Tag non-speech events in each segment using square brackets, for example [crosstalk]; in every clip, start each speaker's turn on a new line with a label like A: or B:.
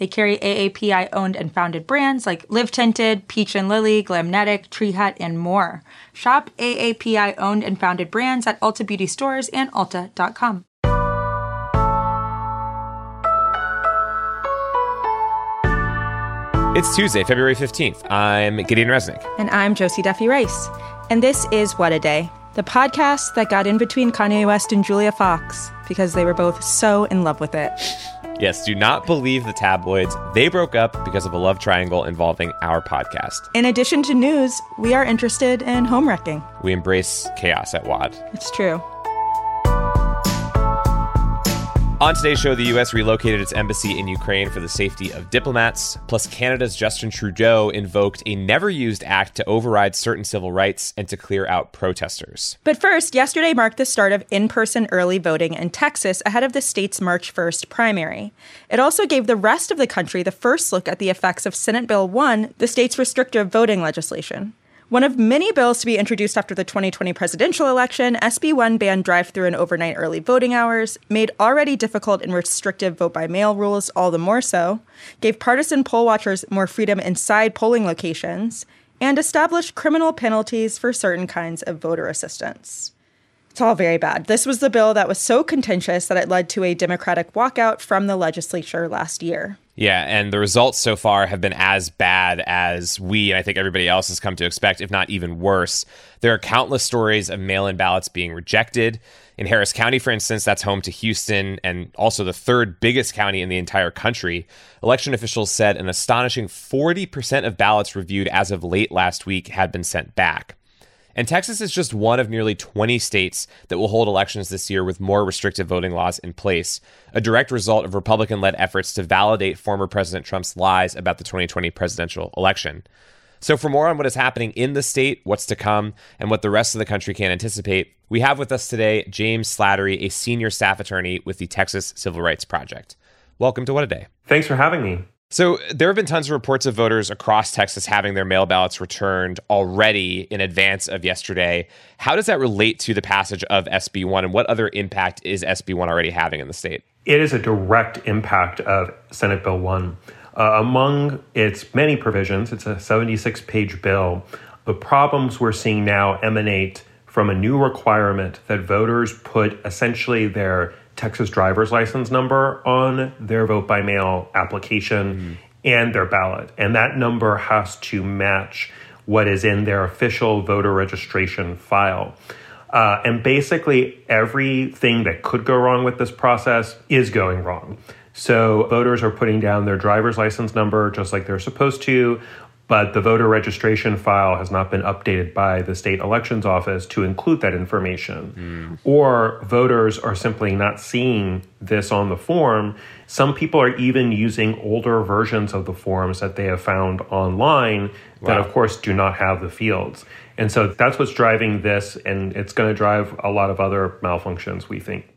A: They carry AAPI owned and founded brands like Live Tinted, Peach and Lily, Glamnetic, Tree Hut, and more. Shop AAPI owned and founded brands at Ulta Beauty stores and Ulta.com.
B: It's Tuesday, February 15th. I'm Gideon Resnick.
A: And I'm Josie Duffy Rice. And this is What a Day, the podcast that got in between Kanye West and Julia Fox because they were both so in love with it. [laughs]
B: Yes, do not believe the tabloids. They broke up because of a love triangle involving our podcast.
A: In addition to news, we are interested in home wrecking.
B: We embrace chaos at WAD.
A: It's true.
B: On today's show, the U.S. relocated its embassy in Ukraine for the safety of diplomats. Plus, Canada's Justin Trudeau invoked a never used act to override certain civil rights and to clear out protesters.
A: But first, yesterday marked the start of in person early voting in Texas ahead of the state's March 1st primary. It also gave the rest of the country the first look at the effects of Senate Bill 1, the state's restrictive voting legislation. One of many bills to be introduced after the 2020 presidential election, SB 1 banned drive through and overnight early voting hours, made already difficult and restrictive vote by mail rules all the more so, gave partisan poll watchers more freedom inside polling locations, and established criminal penalties for certain kinds of voter assistance. It's all very bad. This was the bill that was so contentious that it led to a Democratic walkout from the legislature last year.
B: Yeah, and the results so far have been as bad as we and I think everybody else has come to expect, if not even worse. There are countless stories of mail in ballots being rejected. In Harris County, for instance, that's home to Houston and also the third biggest county in the entire country. Election officials said an astonishing 40% of ballots reviewed as of late last week had been sent back. And Texas is just one of nearly 20 states that will hold elections this year with more restrictive voting laws in place, a direct result of Republican led efforts to validate former President Trump's lies about the 2020 presidential election. So, for more on what is happening in the state, what's to come, and what the rest of the country can anticipate, we have with us today James Slattery, a senior staff attorney with the Texas Civil Rights Project. Welcome to What a Day.
C: Thanks for having me.
B: So, there have been tons of reports of voters across Texas having their mail ballots returned already in advance of yesterday. How does that relate to the passage of SB 1, and what other impact is SB 1 already having in the state?
C: It is a direct impact of Senate Bill 1. Uh, among its many provisions, it's a 76 page bill. The problems we're seeing now emanate from a new requirement that voters put essentially their Texas driver's license number on their vote by mail application mm. and their ballot. And that number has to match what is in their official voter registration file. Uh, and basically, everything that could go wrong with this process is going wrong. So, voters are putting down their driver's license number just like they're supposed to, but the voter registration file has not been updated by the state elections office to include that information. Mm. Or voters are simply not seeing this on the form. Some people are even using older versions of the forms that they have found online wow. that, of course, do not have the fields. And so that's what's driving this, and it's going to drive a lot of other malfunctions, we think.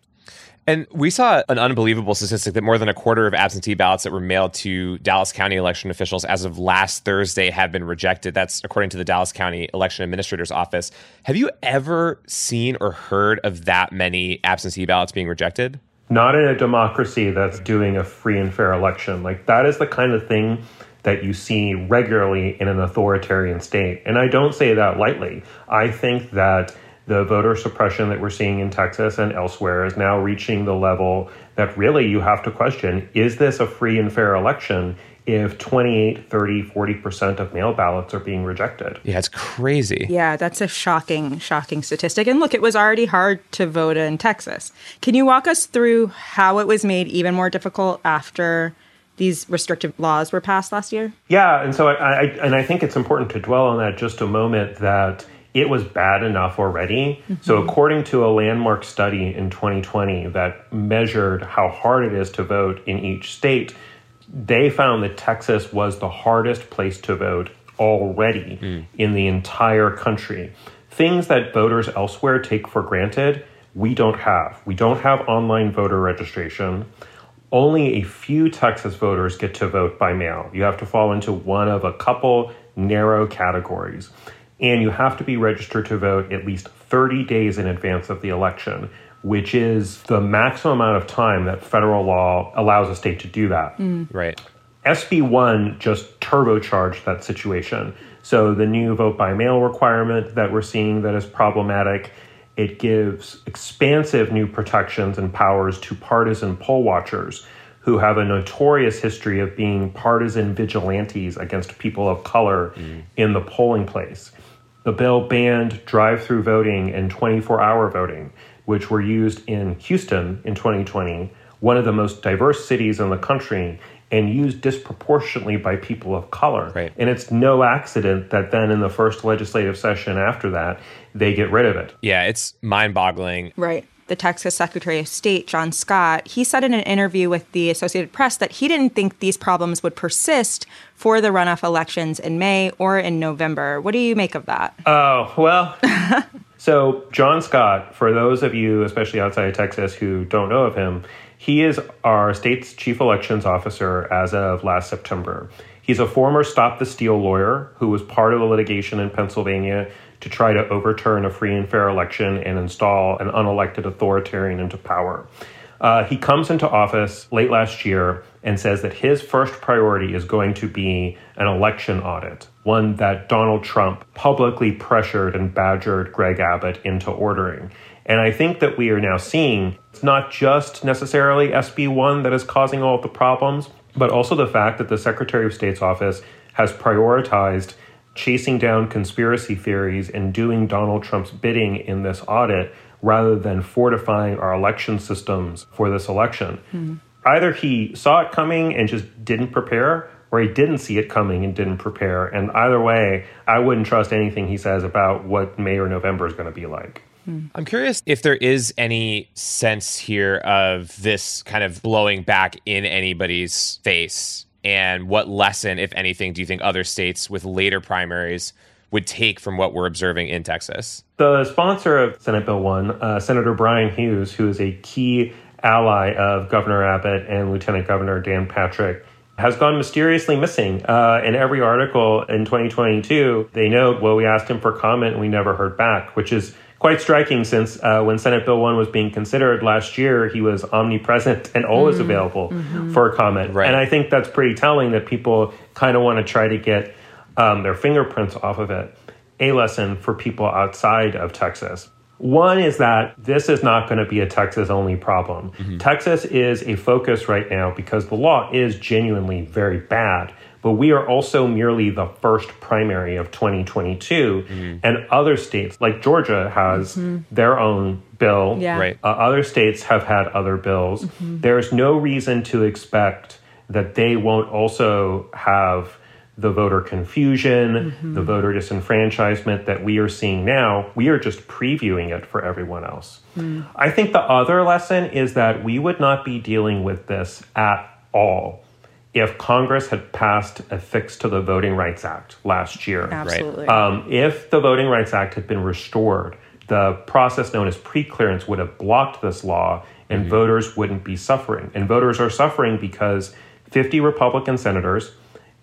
B: And we saw an unbelievable statistic that more than a quarter of absentee ballots that were mailed to Dallas County election officials as of last Thursday have been rejected. That's according to the Dallas County Election Administrator's Office. Have you ever seen or heard of that many absentee ballots being rejected?
C: Not in a democracy that's doing a free and fair election. Like, that is the kind of thing that you see regularly in an authoritarian state. And I don't say that lightly. I think that the voter suppression that we're seeing in Texas and elsewhere is now reaching the level that really you have to question is this a free and fair election if 28, 30, 40% of mail ballots are being rejected?
B: Yeah, it's crazy.
A: Yeah, that's a shocking, shocking statistic. And look, it was already hard to vote in Texas. Can you walk us through how it was made even more difficult after? these restrictive laws were passed last year?
C: Yeah, and so I, I, and I think it's important to dwell on that just a moment. That it was bad enough already. Mm-hmm. So, according to a landmark study in 2020 that measured how hard it is to vote in each state, they found that Texas was the hardest place to vote already mm. in the entire country. things that voters elsewhere take for granted, we don't have. We don't have online voter registration. Only a few Texas voters get to vote by mail. You have to fall into one of a couple narrow categories. And you have to be registered to vote at least 30 days in advance of the election, which is the maximum amount of time that federal law allows a state to do that. Mm.
B: Right.
C: SB1 just turbocharged that situation. So the new vote by mail requirement that we're seeing that is problematic, it gives expansive new protections and powers to partisan poll watchers who have a notorious history of being partisan vigilantes against people of color mm. in the polling place. The bill banned drive through voting and 24 hour voting, which were used in Houston in 2020, one of the most diverse cities in the country, and used disproportionately by people of color.
B: Right.
C: And it's no accident that then in the first legislative session after that, they get rid of it.
B: Yeah, it's mind boggling.
A: Right. The Texas Secretary of State, John Scott, he said in an interview with the Associated Press that he didn't think these problems would persist for the runoff elections in May or in November. What do you make of that?
C: Oh, well. [laughs] so, John Scott, for those of you, especially outside of Texas, who don't know of him, he is our state's chief elections officer as of last September. He's a former Stop the Steal lawyer who was part of the litigation in Pennsylvania to try to overturn a free and fair election and install an unelected authoritarian into power. Uh, he comes into office late last year and says that his first priority is going to be an election audit, one that Donald Trump publicly pressured and badgered Greg Abbott into ordering. And I think that we are now seeing it's not just necessarily SB1 that is causing all of the problems, but also the fact that the Secretary of State's office has prioritized chasing down conspiracy theories and doing Donald Trump's bidding in this audit rather than fortifying our election systems for this election. Hmm. Either he saw it coming and just didn't prepare, or he didn't see it coming and didn't prepare. And either way, I wouldn't trust anything he says about what May or November is going to be like. Hmm.
B: I'm curious if there is any sense here of this kind of blowing back in anybody's face and what lesson, if anything, do you think other states with later primaries would take from what we're observing in Texas?
C: The sponsor of Senate Bill 1, uh, Senator Bryan Hughes, who is a key ally of Governor Abbott and Lieutenant Governor Dan Patrick, has gone mysteriously missing. Uh, in every article in 2022, they note, well, we asked him for comment and we never heard back, which is quite striking since uh, when Senate Bill 1 was being considered last year, he was omnipresent and always available for a comment.
B: Right.
C: And I think that's pretty telling that people kind of want to try to get um, their fingerprints off of it. A lesson for people outside of Texas. One is that this is not going to be a Texas only problem. Texas is a focus right now because the law is genuinely very bad, but we are also merely the first primary of 2022. Mm-hmm. And other states, like Georgia, has mm-hmm. their own bill.
A: Yeah.
B: Right.
C: Uh, other states have had other bills. Mm-hmm. There's no reason to expect that they won't also have the voter confusion, the voter disenfranchisement that we are seeing now. We are just previewing it for everyone else. Mm. I think the other lesson is that we would not be dealing with this at all if Congress had passed a fix to the Voting Rights Act last year.
A: Absolutely.
C: Um, if the Voting Rights Act had been restored, the process known as preclearance would have blocked this law and voters wouldn't be suffering. And voters are suffering because 50 Republican senators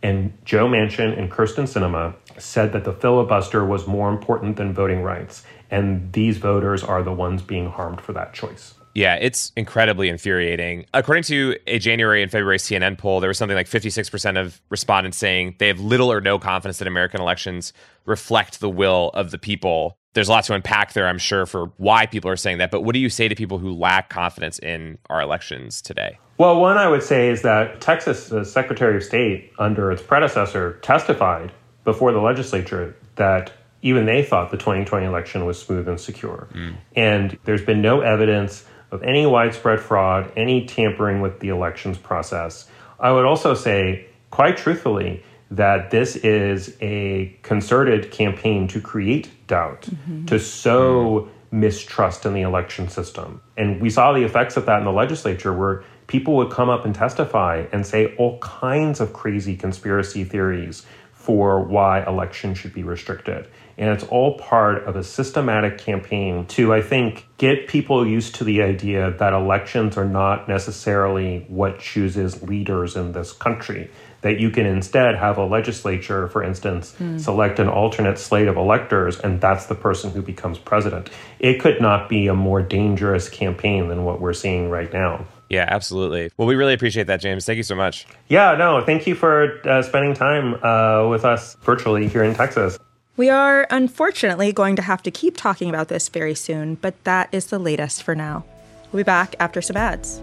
C: and Joe Manchin and Kyrsten Sinema said that the filibuster was more important than voting rights. And these voters are the ones being harmed for that choice.
B: Yeah, it's incredibly infuriating. According to a January and February CNN poll, there was something like 56% of respondents saying they have little or no confidence that American elections reflect the will of the people. There's a lot to unpack there, I'm sure, for why people are saying that. But what do you say to people who lack confidence in our elections today?
C: Well, one I would say is that Texas, the Secretary of State under its predecessor, testified before the legislature that even they thought the 2020 election was smooth and secure. Mm. And there's been no evidence of any widespread fraud, any tampering with the elections process. I would also say, quite truthfully, that this is a concerted campaign to create doubt, mm-hmm. to sow mistrust in the election system. And we saw the effects of that in the legislature where people would come up and testify and say all kinds of crazy conspiracy theories for why elections should be restricted. And it's all part of a systematic campaign to, I think, get people used to the idea that elections are not necessarily what chooses leaders in this country. That you can instead have a legislature, for instance, mm. select an alternate slate of electors, and that's the person who becomes president. It could not be a more dangerous campaign than what we're seeing right now.
B: Yeah, absolutely. Well, we really appreciate that, James. Thank you so much.
C: Yeah, no, thank you for uh, spending time uh, with us virtually here in Texas.
A: We are unfortunately going to have to keep talking about this very soon, but that is the latest for now. We'll be back after some ads.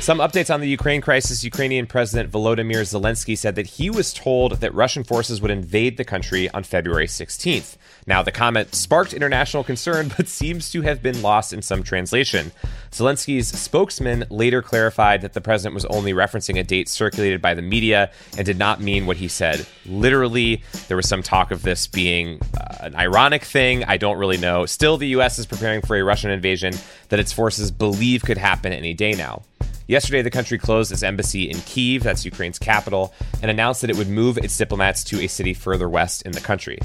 B: Some updates on the Ukraine crisis. Ukrainian President Volodymyr Zelensky said that he was told that Russian forces would invade the country on February 16th. Now, the comment sparked international concern, [laughs] but seems to have been lost in some translation. Zelensky's spokesman later clarified that the president was only referencing a date circulated by the media and did not mean what he said. Literally, there was some talk of this being uh, an ironic thing. I don't really know. Still, the U.S. is preparing for a Russian invasion that its forces believe could happen any day now. Yesterday, the country closed its embassy in Kiev, that's Ukraine's capital, and announced that it would move its diplomats to a city further west in the country.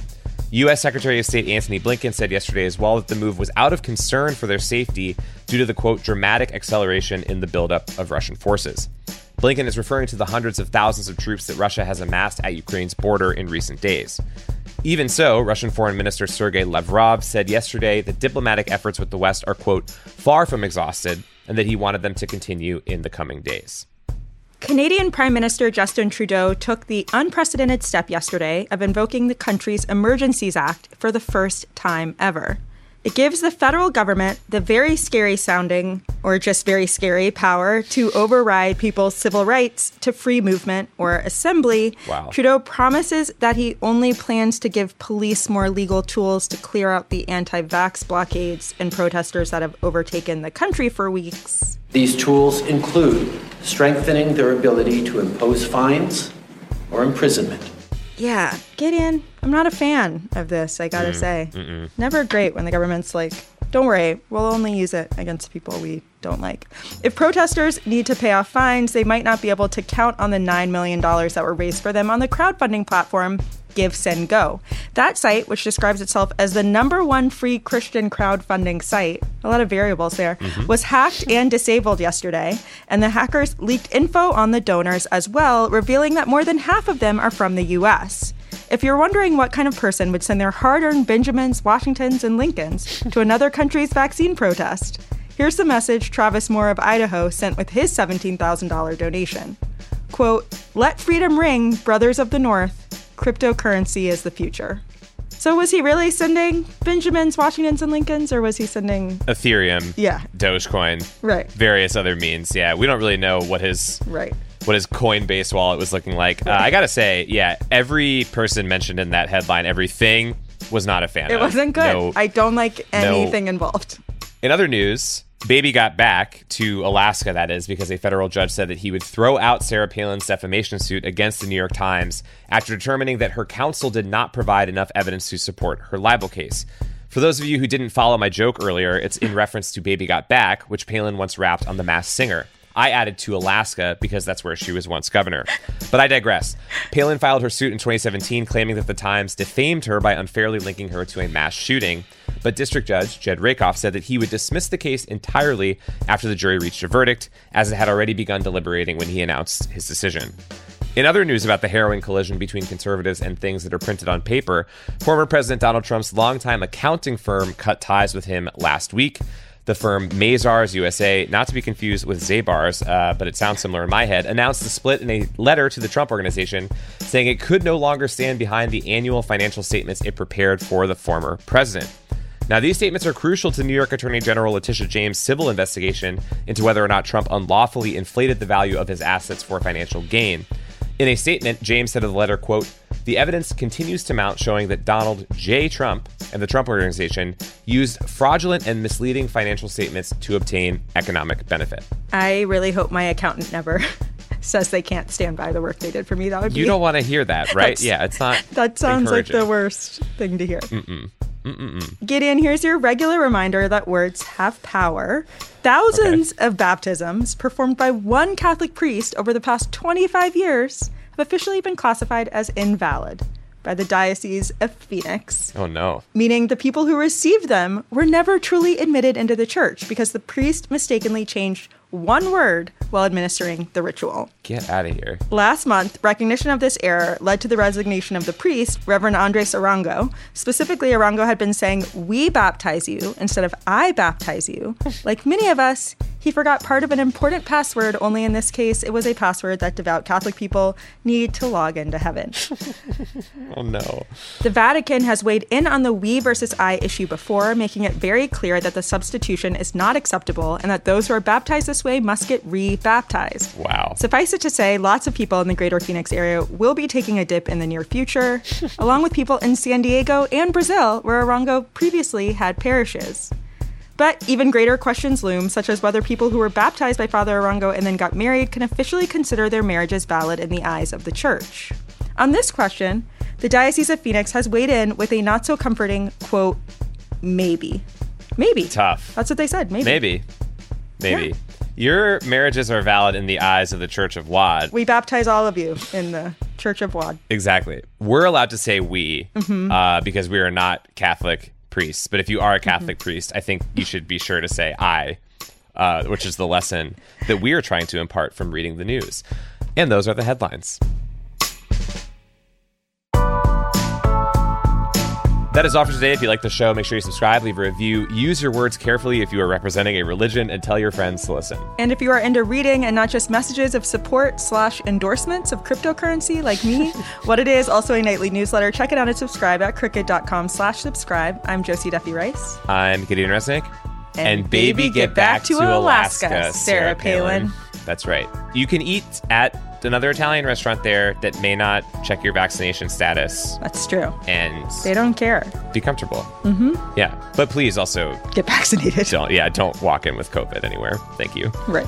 B: U.S. Secretary of State Antony Blinken said yesterday as well that the move was out of concern for their safety due to the quote dramatic acceleration in the buildup of Russian forces. Blinken is referring to the hundreds of thousands of troops that Russia has amassed at Ukraine's border in recent days. Even so, Russian Foreign Minister Sergei Lavrov said yesterday that diplomatic efforts with the West are, quote, far from exhausted and that he wanted them to continue in the coming days.
A: Canadian Prime Minister Justin Trudeau took the unprecedented step yesterday of invoking the country's Emergencies Act for the first time ever. It gives the federal government the very scary sounding, or just very scary, power to override people's civil rights to free movement or assembly.
B: Wow.
A: Trudeau promises that he only plans to give police more legal tools to clear out the anti vax blockades and protesters that have overtaken the country for weeks.
D: These tools include strengthening their ability to impose fines or imprisonment.
A: Yeah, Gideon, I'm not a fan of this, I gotta say. Never great when the government's like, don't worry, we'll only use it against people we don't like. If protesters need to pay off fines, they might not be able to count on the $9 million that were raised for them on the crowdfunding platform Give, Send, Go. That site, which describes itself as the number one free Christian crowdfunding site, a lot of variables there, mm-hmm. was hacked and disabled yesterday. And the hackers leaked info on the donors as well, revealing that more than half of them are from the US. If you're wondering what kind of person would send their hard earned Benjamins, Washingtons, and Lincolns to another country's vaccine protest, here's the message Travis Moore of Idaho sent with his $17,000 donation. Quote, let freedom ring, brothers of the North. Cryptocurrency is the future. So was he really sending Benjamins, Washingtons, and Lincolns, or was he sending
B: Ethereum,
A: Yeah.
B: Dogecoin,
A: Right.
B: various other means. Yeah, we don't really know what his
A: right?
B: what his Coinbase wallet was looking like. Uh, I gotta say, yeah, every person mentioned in that headline, everything was not a fan.
A: It
B: of.
A: wasn't good.
B: No.
A: I don't like anything involved.
B: In other news, Baby got back to Alaska, that is, because a federal judge said that he would throw out Sarah Palin's defamation suit against the New York Times after determining that her counsel did not provide enough evidence to support her libel case. For those of you who didn't follow my joke earlier, it's in reference to Baby Got Back, which Palin once rapped on The Masked Singer. I added to Alaska because that's where she was once governor. But I digress. Palin filed her suit in 2017 claiming that the Times defamed her by unfairly linking her to a mass shooting. But District Judge Jed Rakoff said that he would dismiss the case entirely after the jury reached a verdict, as it had already begun deliberating when he announced his decision. In other news about the harrowing collision between conservatives and things that are printed on paper, former President Donald Trump's longtime accounting firm cut ties with him last week. The firm Mazars USA, not to be confused with Zabars, uh, but it sounds similar in my head, announced the split in a letter to the Trump organization saying it could no longer stand behind the annual financial statements it prepared for the former president. Now, these statements are crucial to New York Attorney General Letitia James' civil investigation into whether or not Trump unlawfully inflated the value of his assets for financial gain. In a statement, James said of the letter, quote, the evidence continues to mount showing that Donald J. Trump and the Trump Organization used fraudulent and misleading financial statements to obtain economic benefit.
A: I really hope my accountant never [laughs] says they can't stand by the work they did for me. That would be.
B: You don't want to hear that, right? [laughs] Yeah, it's not.
A: That sounds like the worst thing to hear. Gideon, here's your regular reminder that words have power. Thousands of baptisms performed by one Catholic priest over the past 25 years have officially been classified as invalid by the Diocese of Phoenix,
B: Oh, no.
A: meaning the people who received them were never truly admitted into the church because the priest mistakenly changed one word while administering the ritual.
B: Get out of here.
A: Last month, recognition of this error led to the resignation of the priest, Reverend Andres Arango. Specifically, Arango had been saying, We baptize you instead of I baptize you. Like many of us, he forgot part of an important password, only in this case, it was a password that devout Catholic people need to log into heaven. [laughs]
B: Oh, no.
A: The Vatican has weighed in on the we versus I issue before, making it very clear that the substitution is not acceptable and that those who are baptized this way must get re baptized.
B: Wow.
A: Suffice it to say, lots of people in the greater Phoenix area will be taking a dip in the near future, [laughs] along with people in San Diego and Brazil, where Arango previously had parishes. But even greater questions loom, such as whether people who were baptized by Father Arango and then got married can officially consider their marriages valid in the eyes of the church. On this question, the Diocese of Phoenix has weighed in with a not so comforting quote, maybe. Maybe.
B: Tough.
A: That's what they said. Maybe.
B: Maybe. Maybe. Your marriages are valid in the eyes of the Church of Wad.
A: We baptize all of you in the Church of Wad.
B: Exactly. We're allowed to say we uh, because we are not Catholic priests. But if you are a Catholic priest, I think you should be sure to say I, uh, which is the lesson that we are trying to impart from reading the news. And those are the headlines. That is all for today. If you like the show, make sure you subscribe, leave a review, use your words carefully if you are representing a religion, and tell your friends to listen.
A: And if you are into reading and not just messages of support slash endorsements of cryptocurrency like me, [laughs] what it is, also a nightly newsletter, check it out and subscribe at crooked.com slash subscribe. I'm Josie Duffy Rice.
B: I'm Gideon Resnick.
A: And baby, get back to Alaska, Sarah Palin.
B: That's right. You can eat at another Italian restaurant there that may not check your vaccination status
A: That's true.
B: and
A: They don't care.
B: be comfortable. Mm-hmm. Yeah, but please also
A: Get vaccinated.
B: don't. Yeah, don't walk in with COVID anywhere. Thank you.
A: Right.